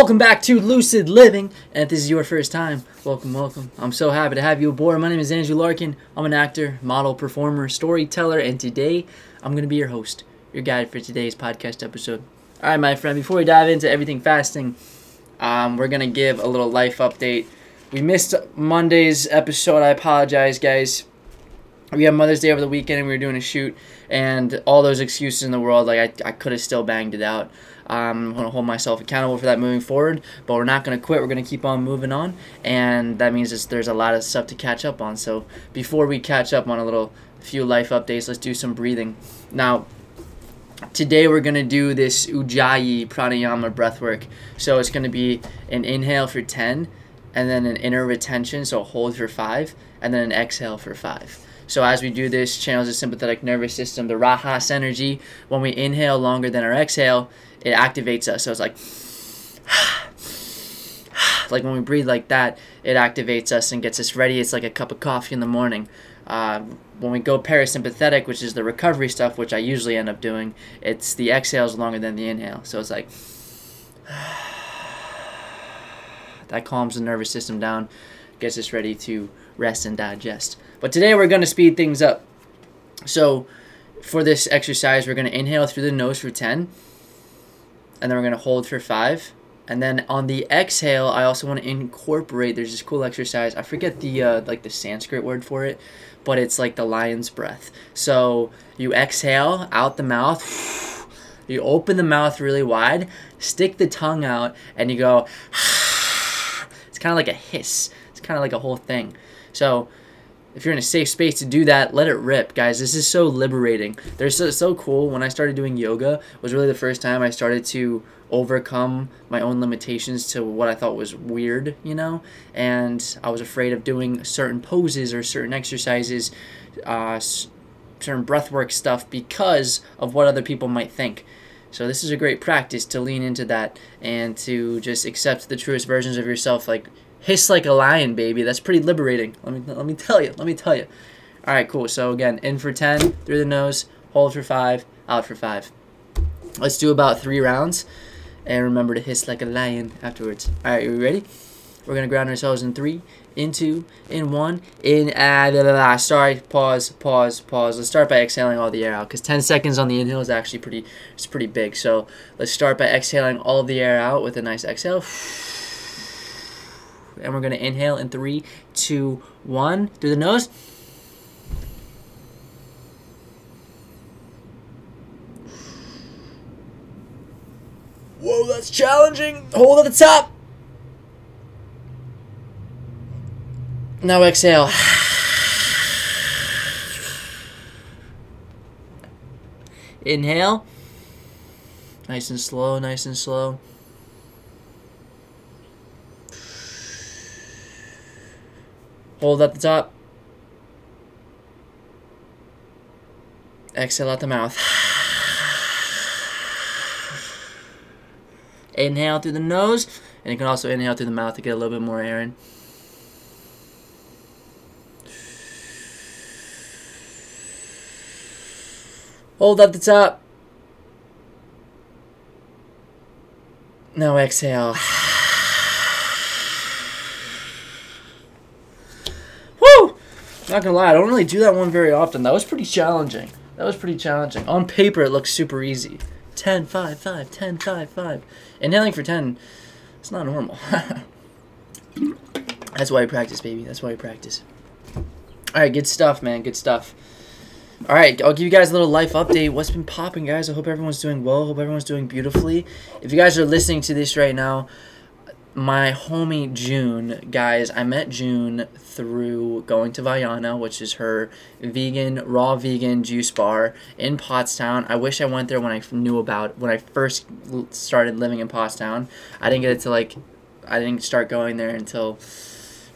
Welcome back to Lucid Living. And if this is your first time, welcome, welcome. I'm so happy to have you aboard. My name is Andrew Larkin. I'm an actor, model, performer, storyteller, and today I'm going to be your host, your guide for today's podcast episode. All right, my friend, before we dive into everything fasting, um, we're going to give a little life update. We missed Monday's episode. I apologize, guys. We had Mother's Day over the weekend and we were doing a shoot, and all those excuses in the world, like I, I could have still banged it out. I'm going to hold myself accountable for that moving forward, but we're not going to quit. We're going to keep on moving on, and that means there's a lot of stuff to catch up on. So before we catch up on a little few life updates, let's do some breathing. Now, today we're going to do this Ujjayi pranayama breath work. So it's going to be an inhale for 10, and then an inner retention, so hold for 5, and then an exhale for 5. So as we do this, channels the sympathetic nervous system, the Rajas energy. When we inhale longer than our exhale, it activates us. So it's like, like when we breathe like that, it activates us and gets us ready. It's like a cup of coffee in the morning. Uh, when we go parasympathetic, which is the recovery stuff, which I usually end up doing, it's the exhales longer than the inhale. So it's like, that calms the nervous system down, gets us ready to rest and digest. But today we're going to speed things up. So for this exercise, we're going to inhale through the nose for 10 and then we're going to hold for five. And then on the exhale, I also want to incorporate. There's this cool exercise. I forget the uh, like the Sanskrit word for it, but it's like the lion's breath. So you exhale out the mouth. You open the mouth really wide, stick the tongue out, and you go. It's kind of like a hiss. It's kind of like a whole thing. So if you're in a safe space to do that, let it rip, guys. This is so liberating. They're so, so cool. When I started doing yoga, was really the first time I started to overcome my own limitations to what I thought was weird, you know? And I was afraid of doing certain poses or certain exercises, uh, certain breathwork stuff because of what other people might think. So this is a great practice to lean into that and to just accept the truest versions of yourself like hiss like a lion, baby. That's pretty liberating. Let me let me tell you. Let me tell you. All right, cool. So again, in for 10 through the nose, hold for 5, out for 5. Let's do about 3 rounds and remember to hiss like a lion afterwards. All right, are we ready? We're to ground ourselves in 3, in 2, in 1, in ah, blah, blah, blah. sorry, pause, pause, pause. Let's start by exhaling all the air out cuz 10 seconds on the inhale is actually pretty it's pretty big. So, let's start by exhaling all the air out with a nice exhale and we're going to inhale in three, two, one. Through the nose. Whoa, that's challenging. Hold at the top. Now exhale. Inhale. Nice and slow, nice and slow. Hold at the top. Exhale out the mouth. Inhale through the nose, and you can also inhale through the mouth to get a little bit more air in. Hold at the top. Now exhale. Not gonna lie, I don't really do that one very often. That was pretty challenging. That was pretty challenging. On paper, it looks super easy. 10, 5, 5, 10, 5, 5. Inhaling for 10, it's not normal. That's why we practice, baby. That's why we practice. Alright, good stuff, man. Good stuff. Alright, I'll give you guys a little life update. What's been popping, guys? I hope everyone's doing well. Hope everyone's doing beautifully. If you guys are listening to this right now, my homie June, guys, I met June through going to Vayana, which is her vegan, raw vegan juice bar in Pottstown. I wish I went there when I knew about when I first started living in Pottstown. I didn't get it to like, I didn't start going there until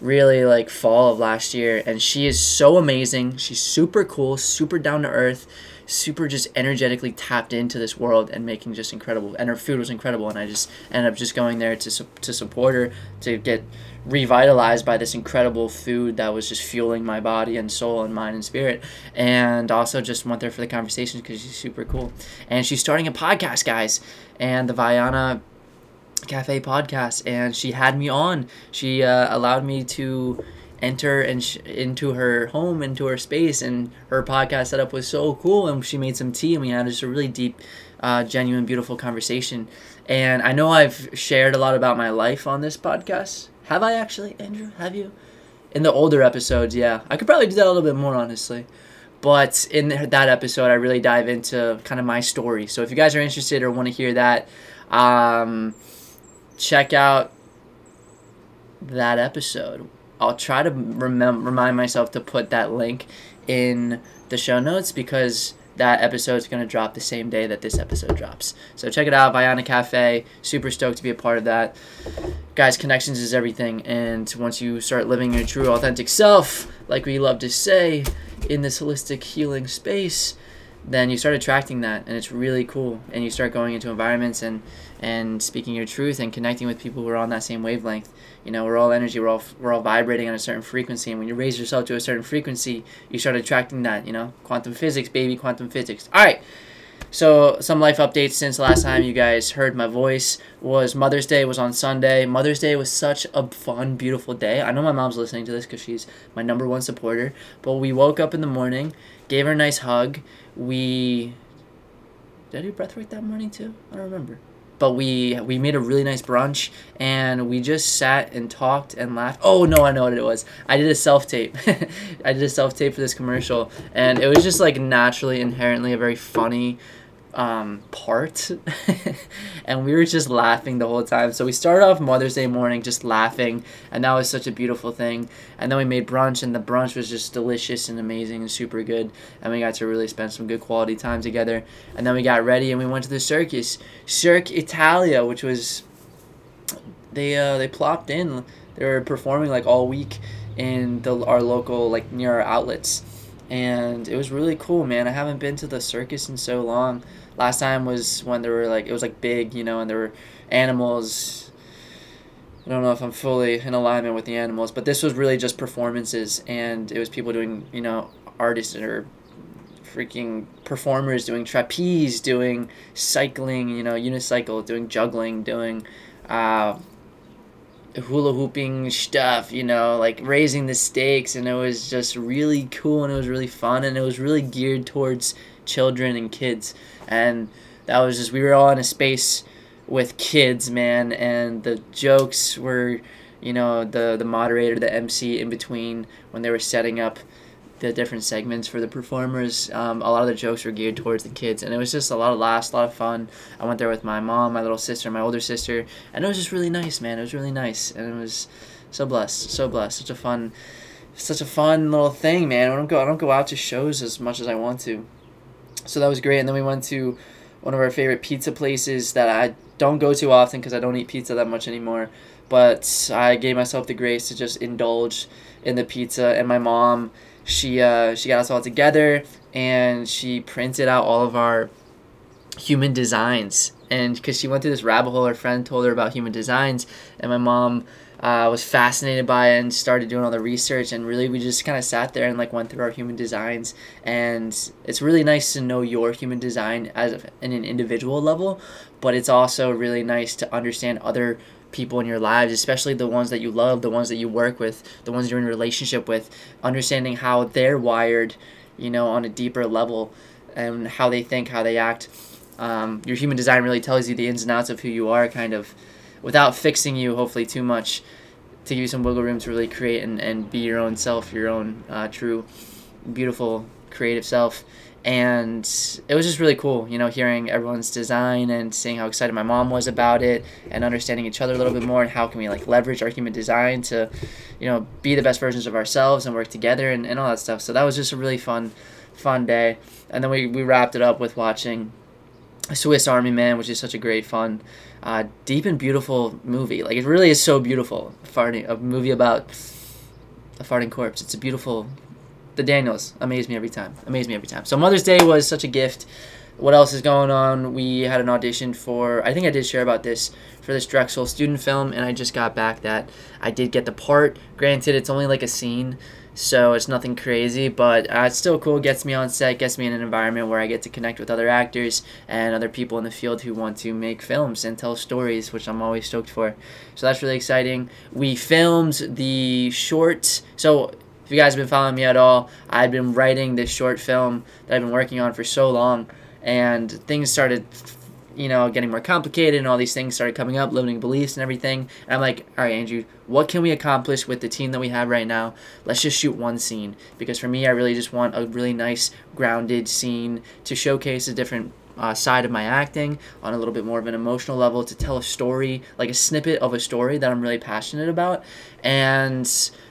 really like fall of last year. And she is so amazing. She's super cool, super down to earth super just energetically tapped into this world and making just incredible. And her food was incredible, and I just ended up just going there to to support her to get revitalized by this incredible food that was just fueling my body and soul and mind and spirit. And also just went there for the conversations because she's super cool. And she's starting a podcast, guys. And the Vayana Cafe podcast, and she had me on. She uh, allowed me to enter and sh- into her home, into her space, and her podcast setup was so cool. And she made some tea, and we had just a really deep, uh, genuine, beautiful conversation. And I know I've shared a lot about my life on this podcast. Have I actually, Andrew? Have you? In the older episodes, yeah. I could probably do that a little bit more, honestly. But in that episode, I really dive into kind of my story. So if you guys are interested or want to hear that, um, check out that episode. I'll try to remem- remind myself to put that link in the show notes because that episode is going to drop the same day that this episode drops. So check it out, Vayana Cafe. Super stoked to be a part of that. Guys, connections is everything. And once you start living your true, authentic self, like we love to say in this holistic healing space, then you start attracting that and it's really cool and you start going into environments and and speaking your truth and connecting with people who are on that same wavelength you know we're all energy we're all we're all vibrating on a certain frequency and when you raise yourself to a certain frequency you start attracting that you know quantum physics baby quantum physics all right so some life updates since last time you guys heard my voice was Mother's Day was on Sunday. Mother's Day was such a fun, beautiful day. I know my mom's listening to this because she's my number one supporter. But we woke up in the morning, gave her a nice hug. We did I do breathwork that morning too? I don't remember. But we we made a really nice brunch and we just sat and talked and laughed. Oh no, I know what it was. I did a self tape. I did a self tape for this commercial and it was just like naturally inherently a very funny um, part, and we were just laughing the whole time. So we started off Mother's Day morning just laughing, and that was such a beautiful thing. And then we made brunch, and the brunch was just delicious and amazing and super good. And we got to really spend some good quality time together. And then we got ready, and we went to the circus, Cirque Italia, which was they uh, they plopped in. They were performing like all week in the our local like near our outlets and it was really cool man i haven't been to the circus in so long last time was when there were like it was like big you know and there were animals. I don't know if i'm fully in alignment with the animals but this was really just performances and it was people doing you know artists or freaking performers doing trapeze doing cycling you know unicycle doing juggling doing uh, hula hooping stuff, you know, like raising the stakes, and it was just really cool and it was really fun and it was really geared towards children and kids, and that was just we were all in a space with kids, man, and the jokes were, you know, the the moderator, the MC in between when they were setting up the different segments for the performers. Um, a lot of the jokes were geared towards the kids, and it was just a lot of laughs, a lot of fun. I went there with my mom, my little sister, my older sister, and it was just really nice, man. It was really nice, and it was so blessed, so blessed. Such a fun, such a fun little thing, man. I don't go, I don't go out to shows as much as I want to, so that was great. And then we went to one of our favorite pizza places that I don't go to often because I don't eat pizza that much anymore. But I gave myself the grace to just indulge in the pizza, and my mom she uh, she got us all together and she printed out all of our human designs and because she went through this rabbit hole her friend told her about human designs and my mom uh, was fascinated by it and started doing all the research and really we just kind of sat there and like went through our human designs and it's really nice to know your human design as in an individual level but it's also really nice to understand other people in your lives, especially the ones that you love, the ones that you work with, the ones you're in relationship with, understanding how they're wired, you know, on a deeper level and how they think, how they act. Um, your human design really tells you the ins and outs of who you are, kind of, without fixing you, hopefully, too much, to give you some wiggle room to really create and, and be your own self, your own uh, true, beautiful, creative self and it was just really cool, you know, hearing everyone's design and seeing how excited my mom was about it and understanding each other a little bit more and how can we like leverage our human design to, you know, be the best versions of ourselves and work together and, and all that stuff. So that was just a really fun, fun day. And then we, we wrapped it up with watching Swiss Army Man, which is such a great fun, uh, deep and beautiful movie. Like it really is so beautiful. Farting, a movie about a farting corpse. It's a beautiful, the Daniels amaze me every time. Amaze me every time. So Mother's Day was such a gift what else is going on? We had an audition for, I think I did share about this, for this Drexel student film, and I just got back that I did get the part. Granted, it's only like a scene, so it's nothing crazy, but uh, it's still cool. Gets me on set, gets me in an environment where I get to connect with other actors and other people in the field who want to make films and tell stories, which I'm always stoked for. So that's really exciting. We filmed the short, so if you guys have been following me at all, I've been writing this short film that I've been working on for so long and things started you know getting more complicated and all these things started coming up limiting beliefs and everything. And i'm like all right andrew what can we accomplish with the team that we have right now? Let's just shoot one scene. Because for me i really just want a really nice grounded scene to showcase a different uh, side of my acting on a little bit more of an emotional level to tell a story like a snippet of a story that i'm really passionate about. And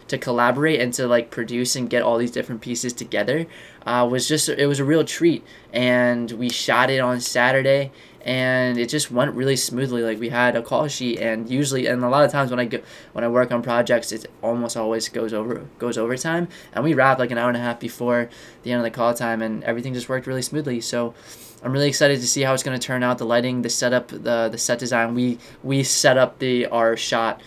to collaborate and to like produce and get all these different pieces together uh, was just it was a real treat and we shot it on saturday and it just went really smoothly like we had a call sheet and usually and a lot of times when i go when i work on projects it almost always goes over goes overtime and we wrapped like an hour and a half before the end of the call time and everything just worked really smoothly so I'm really excited to see how it's going to turn out. The lighting, the setup, the the set design. We we set up the our shot,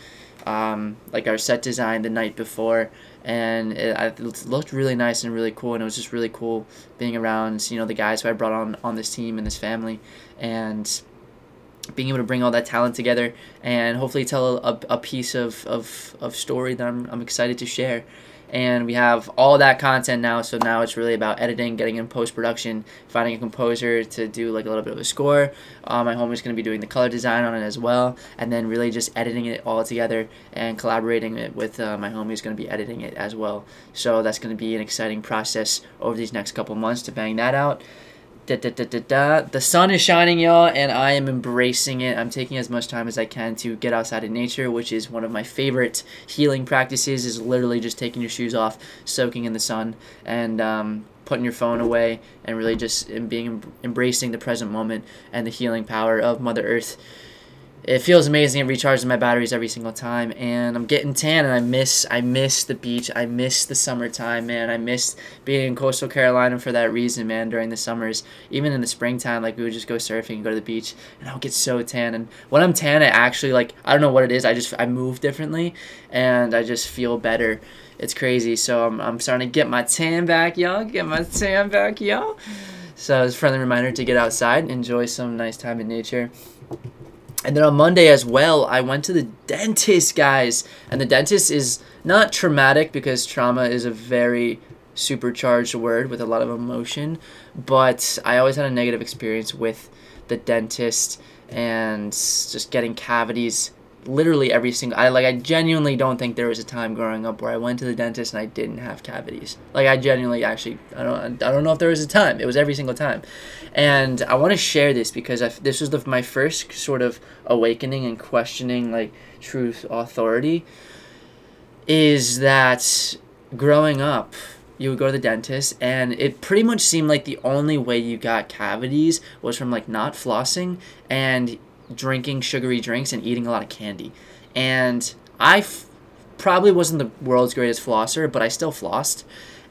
um, like our set design the night before, and it, it, looked really nice and really cool and it was just really cool being around you know the guys who I brought on on this team and this family and being able to bring all that talent together and hopefully tell a, a piece of, of, of story that I'm, I'm excited to share and we have all that content now so now it's really about editing getting in post-production finding a composer to do like a little bit of a score. Uh, my homie's to be doing the color design on it as well and then really just editing it all together and collaborating it with uh, my homie who's going to be editing it as well. So that's to be an exciting process over these next couple months to bang that out Da, da, da, da, da. The sun is shining, y'all, and I am embracing it. I'm taking as much time as I can to get outside in nature, which is one of my favorite healing practices. Is literally just taking your shoes off, soaking in the sun, and um, putting your phone away, and really just being embracing the present moment and the healing power of Mother Earth it feels amazing. It recharges my batteries every single time, and I'm getting tan. And I miss, I miss the beach. I miss the summertime, man. I miss being in coastal Carolina for that reason, man. During the summers, even in the springtime, like we would just go surfing and go to the beach, and I would get so tan. And when I'm tan, I actually like, I don't know what it is. I just I move differently, and I just feel better. It's crazy. So I'm, I'm starting to get my tan back, y'all. Get my tan back, y'all. So it's a friendly reminder to get outside, enjoy some nice time in nature. And then on Monday as well, I went to the dentist, guys. And the dentist is not traumatic because trauma is a very supercharged word with a lot of emotion. But I always had a negative experience with the dentist and just getting cavities literally every single I like I genuinely don't think there was a time growing up where I went to the dentist and I didn't have cavities. Like I genuinely actually I don't I don't know if there was a time. It was every single time. And I want to share this because I, this was the, my first sort of awakening and questioning like truth authority is that growing up you would go to the dentist and it pretty much seemed like the only way you got cavities was from like not flossing and drinking sugary drinks and eating a lot of candy. And I f- probably wasn't the world's greatest flosser, but I still flossed.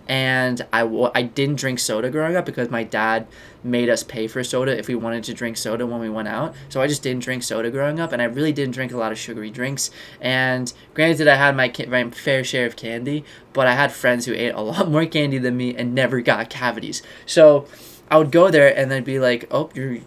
And I w- I didn't drink soda growing up because my dad made us pay for soda if we wanted to drink soda when we went out. So I just didn't drink soda growing up, and I really didn't drink a lot of sugary drinks. And granted, I had my, ca- my fair share of candy, but I had friends who ate a lot more candy than me and never got cavities. So I would go there and then be like, "Oh, you're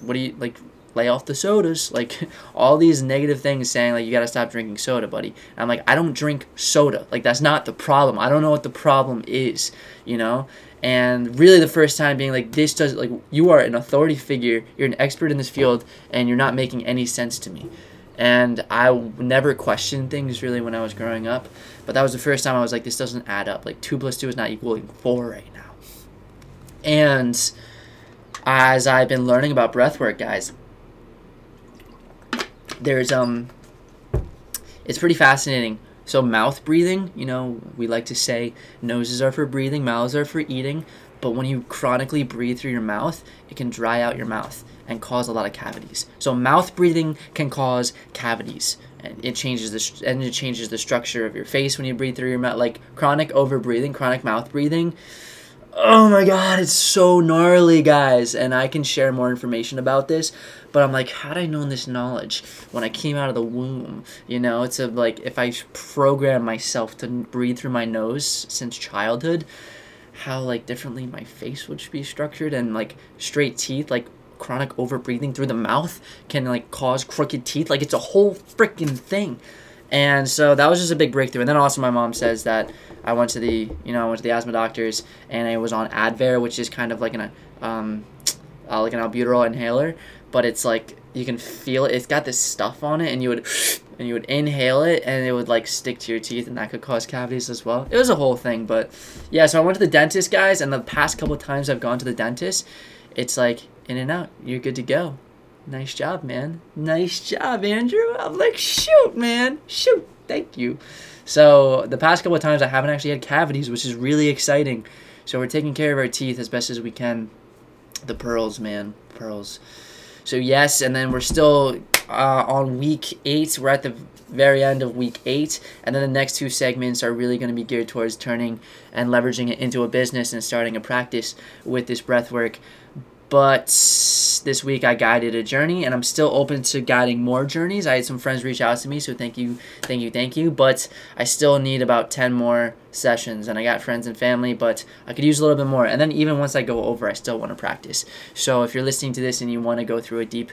what do you like? Lay off the sodas like all these negative things saying like you got to stop drinking soda buddy. And i'm like i don't drink soda. Like that's not the problem. I don't know what the problem is you know? And really the first time being like this does like you are an authority figure. You're an expert in this field and you're not making any sense to me. And i never questioned things really when i was growing up. But that was the first time i was like this doesn't add up. Like 2 plus 2 is not equaling 4 right now. And as i've been learning about breathwork guys there's um it's pretty fascinating. So mouth breathing, you know, we like to say noses are for breathing, mouths are for eating, but when you chronically breathe through your mouth, it can dry out your mouth and cause a lot of cavities. So mouth breathing can cause cavities. And it changes the and it changes the structure of your face when you breathe through your mouth. Like chronic over breathing, chronic mouth breathing, oh my god, it's so gnarly, guys. And I can share more information about this, but I'm like, how'd I known this knowledge when I came out of the womb? You know, it's a, like if I program myself to breathe through my nose since childhood, how like differently my face would be structured and like straight teeth, like chronic overbreathing through the mouth can like cause crooked teeth. Like it's a whole freaking thing. And so that was just a big breakthrough. And then also my mom says that I went to the you know I went to the asthma doctors and I was on Advair, which is kind of like an um, uh, like an albuterol inhaler, but it's like you can feel it. It's got this stuff on it, and you would and you would inhale it, and it would like stick to your teeth, and that could cause cavities as well. It was a whole thing, but yeah. So I went to the dentist, guys, and the past couple times I've gone to the dentist, it's like in and out. You're good to go. Nice job, man. Nice job, Andrew. I'm like, shoot, man. Shoot. Thank you. So the past couple of times I haven't actually had cavities, which is really exciting. So we're taking care of our teeth as best as we can. The pearls, man, pearls. So yes, and then we're still uh, on week eight. We're at the very end of week eight, and then the next two segments are really going to be geared towards turning and leveraging it into a business and starting a practice with this breath work. But this week I guided a journey, and I'm still open to guiding more journeys. I had some friends reach out to me, so thank you, thank you, thank you. But I still need about 10 more sessions, and I got friends and family, but I could use a little bit more. And then even once I go over, I still want to practice. So if you're listening to this and you want to go through a deep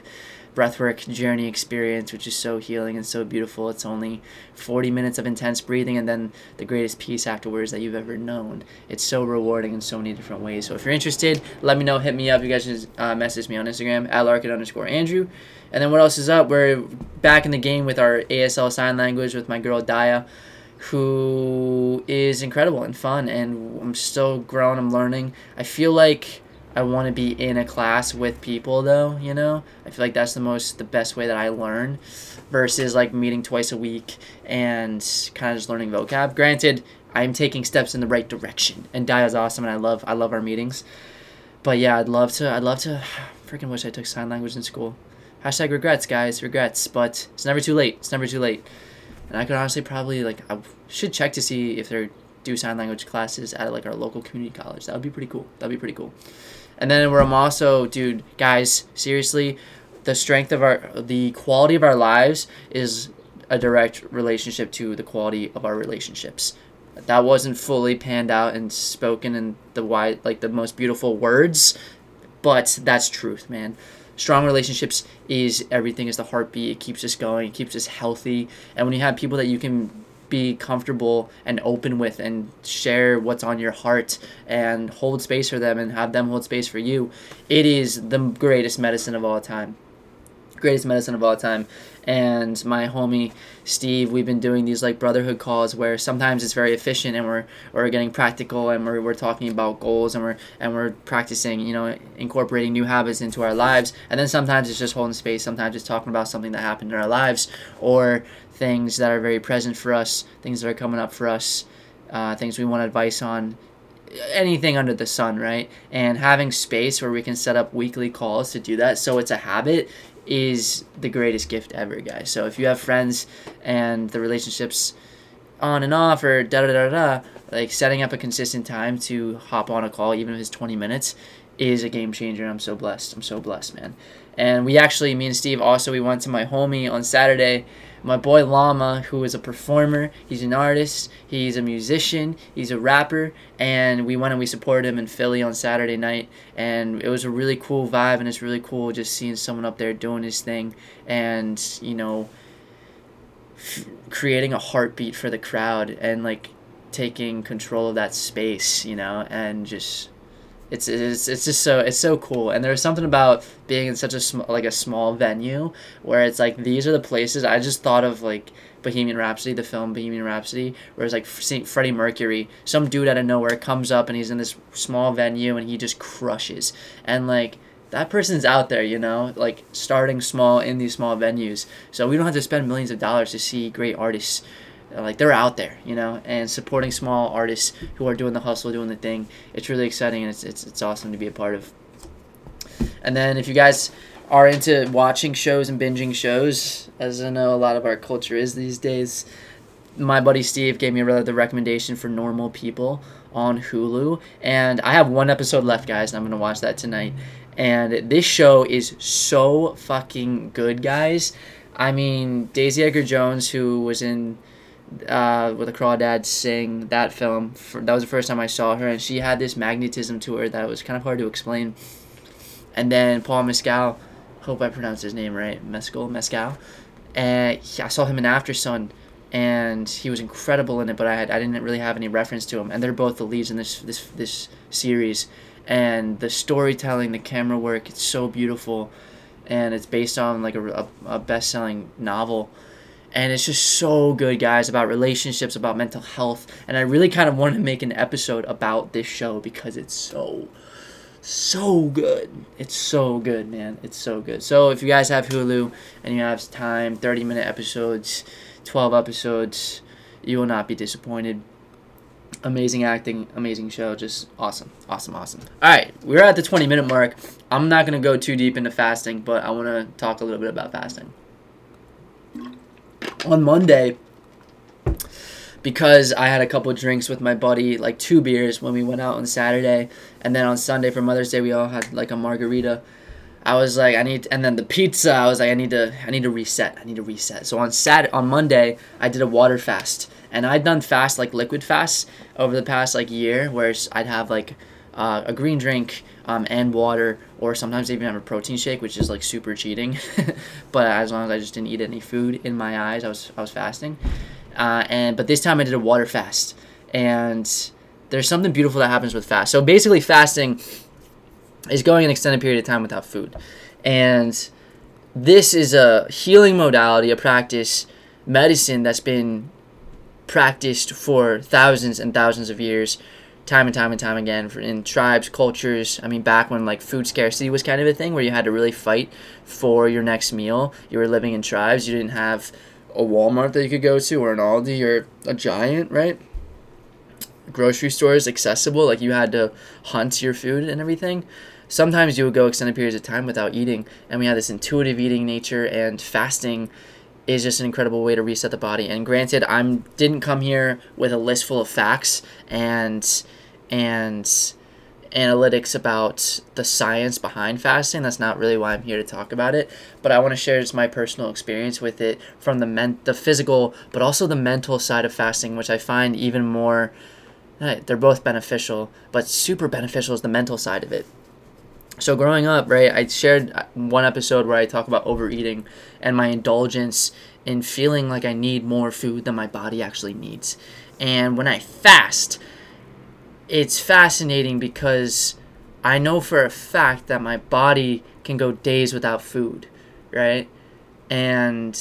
breathwork journey experience, which is so healing and so beautiful. It's only 40 minutes of intense breathing and then the greatest peace afterwards that you've ever known. It's so rewarding in so many different ways. So if you're interested, let me know. Hit me up. You guys can uh, message me on Instagram at Larkin underscore Andrew. And then what else is up? We're back in the game with our ASL sign language with my girl Daya who is incredible and fun and I'm still growing, I'm learning. I feel like I want to be in a class with people though, you know? I feel like that's the most the best way that I learn versus like meeting twice a week and kind of just learning vocab. Granted, I'm taking steps in the right direction and Daya's awesome and I love I love our meetings. But yeah, I'd love to I'd love to freaking wish I took sign language in school. Hashtag regrets, guys, regrets, but it's never too late. It's never too late. And I could honestly probably like I should check to see if they're do sign language classes at like our local community college. That would be pretty cool. That'd be pretty cool. And then where I'm also, dude, guys, seriously, the strength of our, the quality of our lives is a direct relationship to the quality of our relationships. That wasn't fully panned out and spoken in the wide, like the most beautiful words, but that's truth, man. Strong relationships is everything. Is the heartbeat. It keeps us going. It keeps us healthy. And when you have people that you can be comfortable and open with and share what's on your heart and hold space for them and have them hold space for you, it is the greatest medicine of all time. Greatest medicine of all time. And my homie Steve, we've been doing these like brotherhood calls where sometimes it's very efficient and we're we're getting practical and we're, we're talking about goals and we're and we're practicing, you know, incorporating new habits into our lives. And then sometimes it's just holding space, sometimes it's talking about something that happened in our lives or things that are very present for us, things that are coming up for us, uh, things we want advice on, anything under the sun, right? And having space where we can set up weekly calls to do that so it's a habit is the greatest gift ever, guys. So if you have friends and the relationships on and off or da da da da, like setting up a consistent time to hop on a call, even if it's 20 minutes, is a game changer. I'm so blessed. I'm so blessed, man. And we actually, me and Steve, also we went to my homie on Saturday my boy Llama, who is a performer, he's an artist, he's a musician, he's a rapper, and we went and we supported him in Philly on Saturday night, and it was a really cool vibe, and it's really cool just seeing someone up there doing his thing, and you know, f- creating a heartbeat for the crowd, and like taking control of that space, you know, and just it's, it's it's just so it's so cool. And there's something about being in such a sm- like a small venue where it's like these are the places i just thought of like bohemian rhapsody the film bohemian rhapsody where it's like seeing freddie mercury some dude out of nowhere comes up and he's in this small venue and he just crushes. And like that person's out there you know like starting small in these small venues. So we don't have to spend millions of dollars to see great artists like they're out there, you know, and supporting small artists who are doing the hustle, doing the thing. It's really exciting and it's it's, it's awesome to be a part of. And then if you guys are into watching shows and binging shows, as I know a lot of our culture is these days, my buddy Steve gave me the recommendation for Normal People on Hulu, and I have one episode left, guys. And I'm gonna watch that tonight. And this show is so fucking good, guys. I mean, Daisy Edgar Jones, who was in uh, with the Crawdads sing that film. For, that was the first time I saw her, and she had this magnetism to her that was kind of hard to explain. And then Paul Mescal, hope I pronounced his name right, Mescal, Mescal. And he, I saw him in Aftersun, and he was incredible in it. But I had I didn't really have any reference to him, and they're both the leads in this this this series. And the storytelling, the camera work, it's so beautiful, and it's based on like a, a, a best selling novel and it's just so good guys about relationships about mental health. And i really kind of wanted to make an episode about this show because it's so so good. It's so good man. It's so good. So if you guys have hulu and you have time 30 minute episodes 12 episodes you will not be disappointed. Amazing acting amazing show. Just awesome awesome awesome. All right we're at the 20 minute mark. I'm not going to go too deep into fasting but i want to talk a little bit about fasting on Monday, because I had a couple drinks with my buddy, like two beers when we went out on Saturday, and then on Sunday for Mother's Day we all had like a margarita. I was like, I need, and then the pizza. I was like, I need to, I need to reset. I need to reset. So on Sat on Monday, I did a water fast, and I'd done fast like liquid fasts over the past like year, where I'd have like uh, a green drink um, and water, or sometimes even have a protein shake, which is like super cheating. but as long as I just didn't eat any food in my eyes, I was I was fasting. Uh, and but this time I did a water fast, and there's something beautiful that happens with fast. So basically, fasting is going an extended period of time without food, and this is a healing modality, a practice, medicine that's been practiced for thousands and thousands of years time and time and time again in tribes, cultures. I mean, back when like food scarcity was kind of a thing where you had to really fight for your next meal. You were living in tribes. You didn't have a Walmart that you could go to or an Aldi or a Giant, right? Grocery stores accessible. Like you had to hunt your food and everything. Sometimes you would go extended periods of time without eating, and we had this intuitive eating nature and fasting is just an incredible way to reset the body. And granted, I'm didn't come here with a list full of facts and and analytics about the science behind fasting. That's not really why I'm here to talk about it, but I want to share just my personal experience with it from the men- the physical, but also the mental side of fasting, which I find even more. Eh, they're both beneficial, but super beneficial is the mental side of it. So growing up, right, I shared one episode where I talk about overeating and my indulgence in feeling like I need more food than my body actually needs. And when I fast, it's fascinating because I know for a fact that my body can go days without food, right? And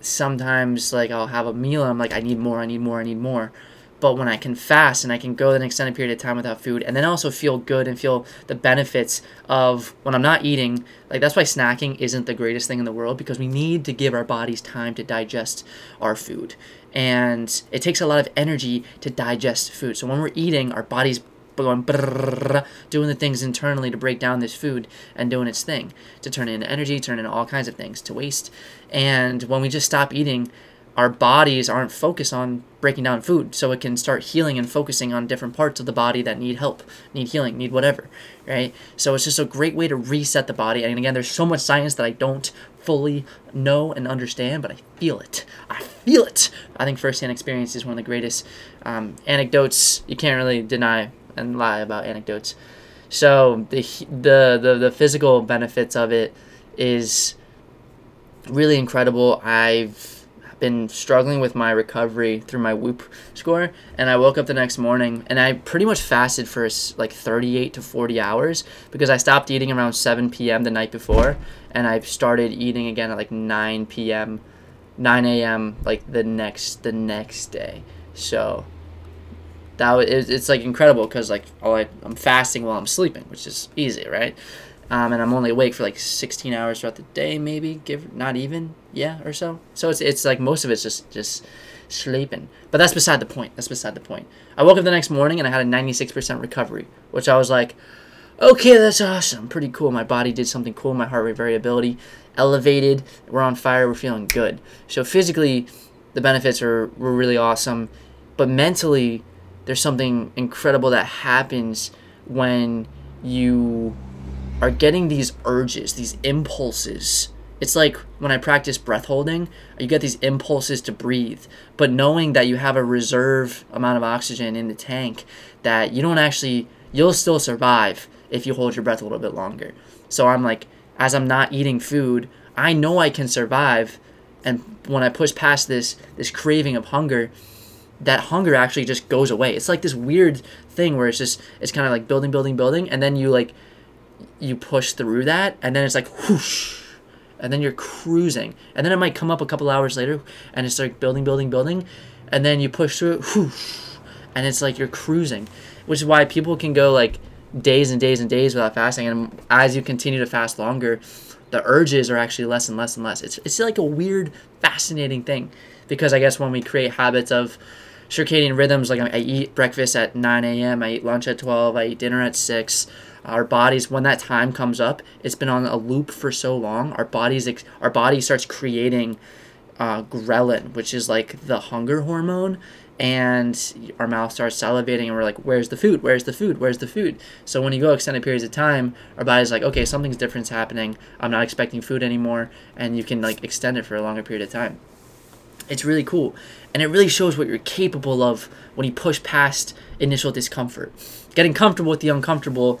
sometimes like I'll have a meal and I'm like I need more, I need more, I need more. But when I can fast and I can go an extended period of time without food and then also feel good and feel the benefits of when I'm not eating, like that's why snacking isn't the greatest thing in the world because we need to give our bodies time to digest our food and it takes a lot of energy to digest food. So when we're eating, our body's going brrr, doing the things internally to break down this food and doing its thing to turn into energy, turn into all kinds of things to waste. And when we just stop eating, our bodies aren't focused on breaking down food so it can start healing and focusing on different parts of the body that need help need healing need whatever right so it's just a great way to reset the body and again there's so much science that i don't fully know and understand but i feel it. I feel it! I think firsthand experience is one of the greatest um, anecdotes. You can't really deny and lie about anecdotes. So the, the the the physical benefits of it is really incredible. I've been struggling with my recovery through my whoop score and i woke up the next morning and i pretty much fasted for like 38 to 40 hours because i stopped eating around 7 p.m the night before and i started eating again at like 9 p.m 9 a.m like the next the next day. So that was, it's like incredible because like oh I, i'm fasting while i'm sleeping which is easy right um, and I'm only awake for like 16 hours throughout the day, maybe give not even, yeah, or so. So it's it's like most of it's just just sleeping. But that's beside the point. That's beside the point. I woke up the next morning and I had a 96% recovery, which I was like, okay, that's awesome, pretty cool. My body did something cool. My heart rate variability elevated. We're on fire. We're feeling good. So physically, the benefits are were really awesome, but mentally, there's something incredible that happens when you are getting these urges, these impulses. It's like when I practice breath holding, you get these impulses to breathe, but knowing that you have a reserve amount of oxygen in the tank, that you don't actually, you'll still survive if you hold your breath a little bit longer. So I'm like, as I'm not eating food, I know I can survive. And when I push past this this craving of hunger, that hunger actually just goes away. It's like this weird thing where it's just it's kind of like building, building, building, and then you like you push through that, and then it's like whoosh, and then you're cruising, and then it might come up a couple hours later, and it's like building, building, building, and then you push through it, whoosh, and it's like you're cruising, which is why people can go like days and days and days without fasting, and as you continue to fast longer, the urges are actually less and less and less. It's it's like a weird, fascinating thing, because I guess when we create habits of circadian rhythms, like I eat breakfast at 9 a.m., I eat lunch at 12, I eat dinner at 6. Our bodies, when that time comes up, it's been on a loop for so long. Our bodies, our body starts creating uh, ghrelin, which is like the hunger hormone, and our mouth starts salivating and we're like where's the food? Where's the food? Where's the food? So when you go extended periods of time our body's like okay something's different's happening. I'm not expecting food anymore and you can like extend it for a longer period of time. It's really cool and it really shows what you're capable of when you push past initial discomfort. Getting comfortable with the uncomfortable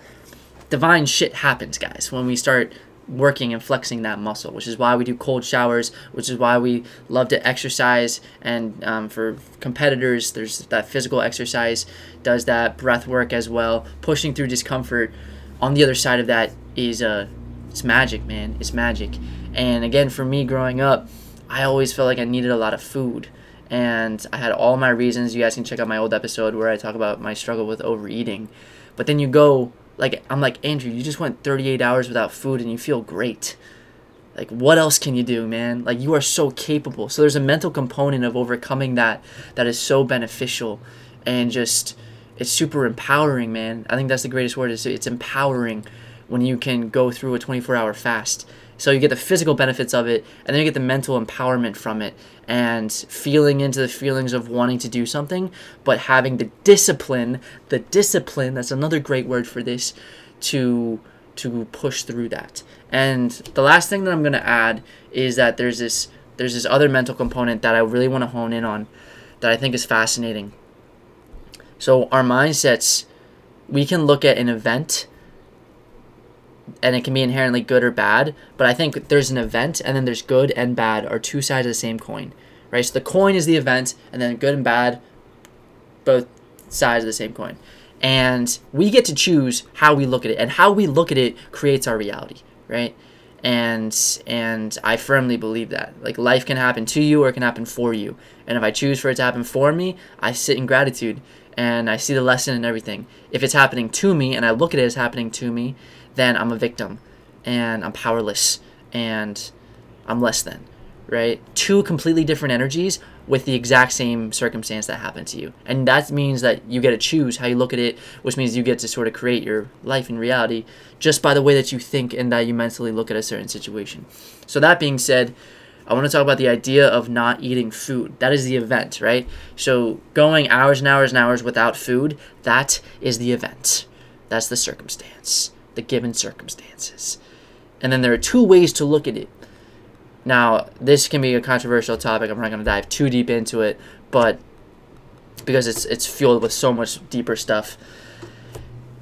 divine shit happens guys when we start working and flexing that muscle, which is why we do cold showers, which is why we love to exercise. And um, for competitors, there's that physical exercise, does that breath work as well, pushing through discomfort. On the other side of that is uh, it's magic, man. It's magic. And again, for me growing up, I always felt like I needed a lot of food. And I had all my reasons. You guys can check out my old episode where I talk about my struggle with overeating. But then you go like I'm like Andrew, you just went 38 hours without food and you feel great. Like what else can you do, man? Like you are so capable. So there's a mental component of overcoming that that is so beneficial and just it's super empowering, man. I think that's the greatest word is it's empowering when you can go through a 24-hour fast. So you get the physical benefits of it and then you get the mental empowerment from it and feeling into the feelings of wanting to do something, but having the discipline, the discipline, that's another great word for this, to to push through that. And the last thing that I'm gonna add is that there's this there's this other mental component that I really want to hone in on that I think is fascinating. So our mindsets, we can look at an event and it can be inherently good or bad. But I think there's an event, and then there's good and bad are two sides of the same coin, right? So the coin is the event, and then good and bad, both sides of the same coin. And we get to choose how we look at it, and how we look at it creates our reality, right? And and I firmly believe that like life can happen to you or it can happen for you. And if I choose for it to happen for me, I sit in gratitude and I see the lesson and everything. If it's happening to me and I look at it as happening to me, then I'm a victim and I'm powerless and I'm less than, right? Two completely different energies with the exact same circumstance that happened to you. And that means that you get to choose how you look at it, which means you get to sort of create your life in reality just by the way that you think and that you mentally look at a certain situation. So, that being said, I want to talk about the idea of not eating food. That is the event, right? So, going hours and hours and hours without food, that is the event. That's the circumstance the given circumstances. And then there are two ways to look at it. Now, this can be a controversial topic. I'm not going to dive too deep into it, but because it's it's fueled with so much deeper stuff.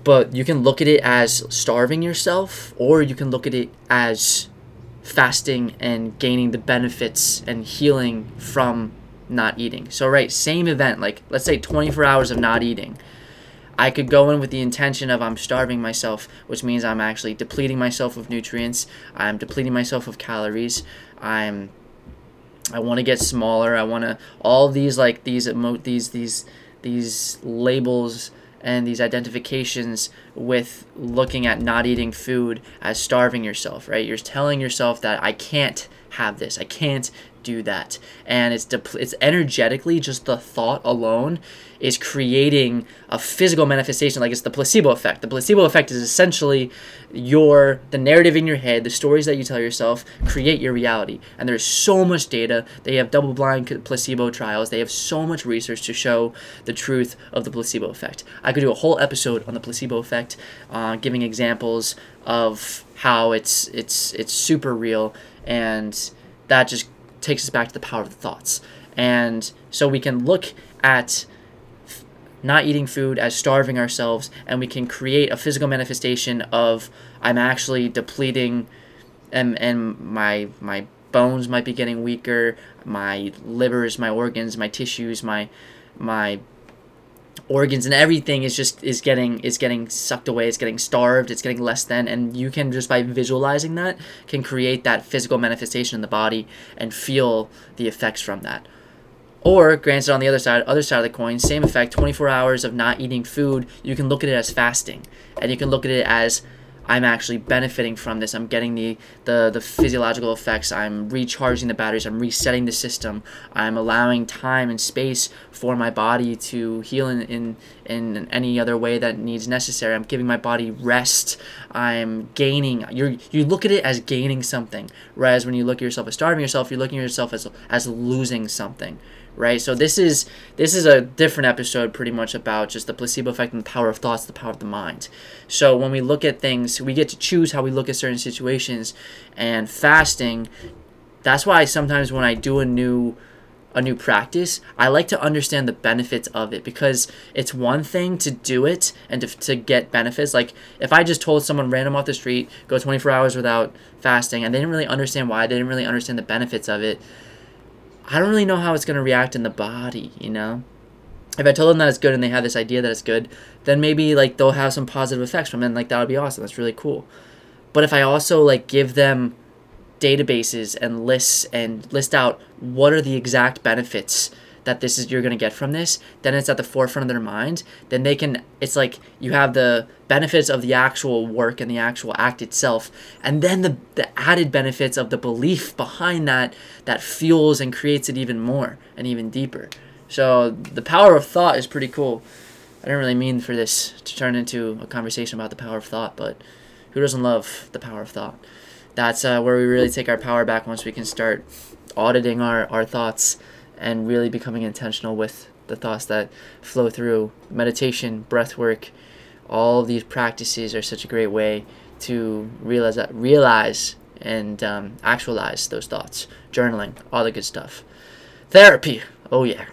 But you can look at it as starving yourself, or you can look at it as fasting and gaining the benefits and healing from not eating. So, right, same event, like let's say 24 hours of not eating. I could go in with the intention of I'm starving myself, which means I'm actually depleting myself of nutrients. I'm depleting myself of calories. I'm I want to get smaller. I want to all these like these emo- these these these labels and these identifications with looking at not eating food as starving yourself, right? You're telling yourself that I can't have this. I can't do that. And it's it's energetically just the thought alone is creating a physical manifestation like it's the placebo effect. The placebo effect is essentially your the narrative in your head, the stories that you tell yourself create your reality. And there's so much data. They have double blind placebo trials. They have so much research to show the truth of the placebo effect. I could do a whole episode on the placebo effect, uh, giving examples of how it's it's it's super real and that just takes us back to the power of the thoughts. And so we can look at not eating food as starving ourselves and we can create a physical manifestation of I'm actually depleting and and my my bones might be getting weaker, my livers, my organs, my tissues, my my organs and everything is just is getting is getting sucked away it's getting starved it's getting less than and you can just by visualizing that can create that physical manifestation in the body and feel the effects from that. Or granted on the other side other side of the coin same effect 24 hours of not eating food you can look at it as fasting and you can look at it as I'm actually benefiting from this. I'm getting the, the, the physiological effects. I'm recharging the batteries. I'm resetting the system. I'm allowing time and space for my body to heal in, in, in any other way that needs necessary. I'm giving my body rest. I'm gaining. You you look at it as gaining something, whereas when you look at yourself as starving yourself, you're looking at yourself as, as losing something right? So this is this is a different episode pretty much about just the placebo effect and the power of thoughts, the power of the mind. So when we look at things, we get to choose how we look at certain situations and fasting that's why sometimes when I do a new a new practice, I like to understand the benefits of it because it's one thing to do it and to, to get benefits. Like if I just told someone random off the street, go 24 hours without fasting, and they didn't really understand why, they didn't really understand the benefits of it, I don't really know how it's going to react in the body, you know? If I told them that it's good and they have this idea that it's good, then maybe like they'll have some positive effects from it and like that would be awesome. That's really cool. But if I also like give them databases and lists and list out what are the exact benefits that this is you're going to get from this then it's at the forefront of their mind then they can it's like you have the benefits of the actual work and the actual act itself and then the, the added benefits of the belief behind that that fuels and creates it even more and even deeper. So the power of thought is pretty cool. I didn't really mean for this to turn into a conversation about the power of thought but who doesn't love the power of thought? That's uh, where we really take our power back once we can start auditing our, our thoughts and really becoming intentional with the thoughts that flow through. Meditation, breath work, all these practices are such a great way to realize that realize and um, actualize those thoughts. Journaling, all the good stuff. Therapy, oh yeah,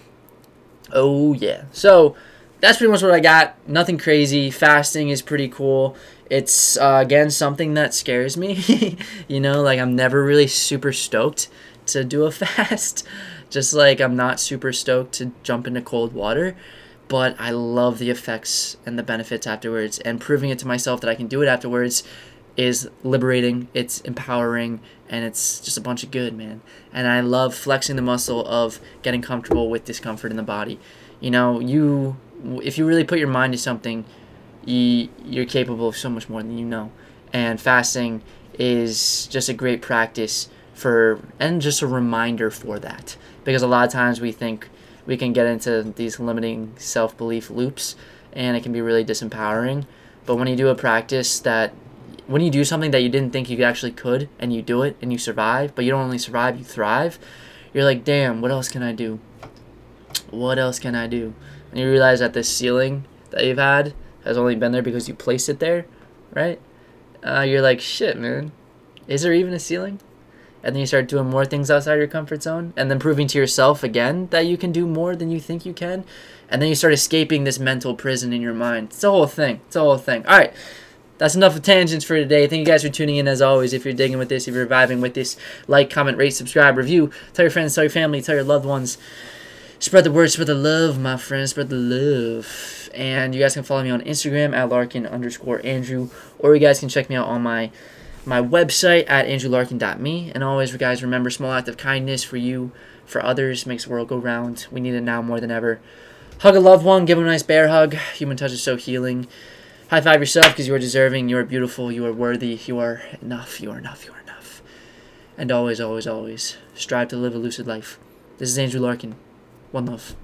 oh yeah. So that's pretty much what I got. Nothing crazy. Fasting is pretty cool. It's uh, again something that scares me. you know, like I'm never really super stoked to do a fast. Just like I'm not super stoked to jump into cold water, but I love the effects and the benefits afterwards. And proving it to myself that I can do it afterwards is liberating, it's empowering, and it's just a bunch of good, man. And I love flexing the muscle of getting comfortable with discomfort in the body. You know, you if you really put your mind to something, you, you're capable of so much more than you know. And fasting is just a great practice for and just a reminder for that because a lot of times we think we can get into these limiting self belief loops and it can be really disempowering. But when you do a practice that, when you do something that you didn't think you actually could and you do it and you survive, but you don't only survive, you thrive, you're like, damn, what else can I do? What else can I do? And you realize that this ceiling that you've had has only been there because you placed it there, right? Uh, you're like, shit, man. Is there even a ceiling? And then you start doing more things outside your comfort zone and then proving to yourself again that you can do more than you think you can and then you start escaping this mental prison in your mind it's a whole thing it's a whole thing all right that's enough of tangents for today. Thank you guys for tuning in as always. If you're digging with this, if you're vibing with this, like, comment, rate, subscribe, review. Tell your friends, tell your family, tell your loved ones. Spread the word, spread the love, my friends, spread the love. And you guys can follow me on Instagram at Larkin underscore Andrew, or you guys can check me out on my my website at andrewlarkin.me. And always, guys, remember small act of kindness for you, for others, makes the world go round. We need it now more than ever. Hug a loved one, give them a nice bear hug. Human touch is so healing. High five yourself because you are deserving, you are beautiful, you are worthy, you are enough, you are enough, you are enough. And always, always, always strive to live a lucid life. This is Andrew Larkin. One love.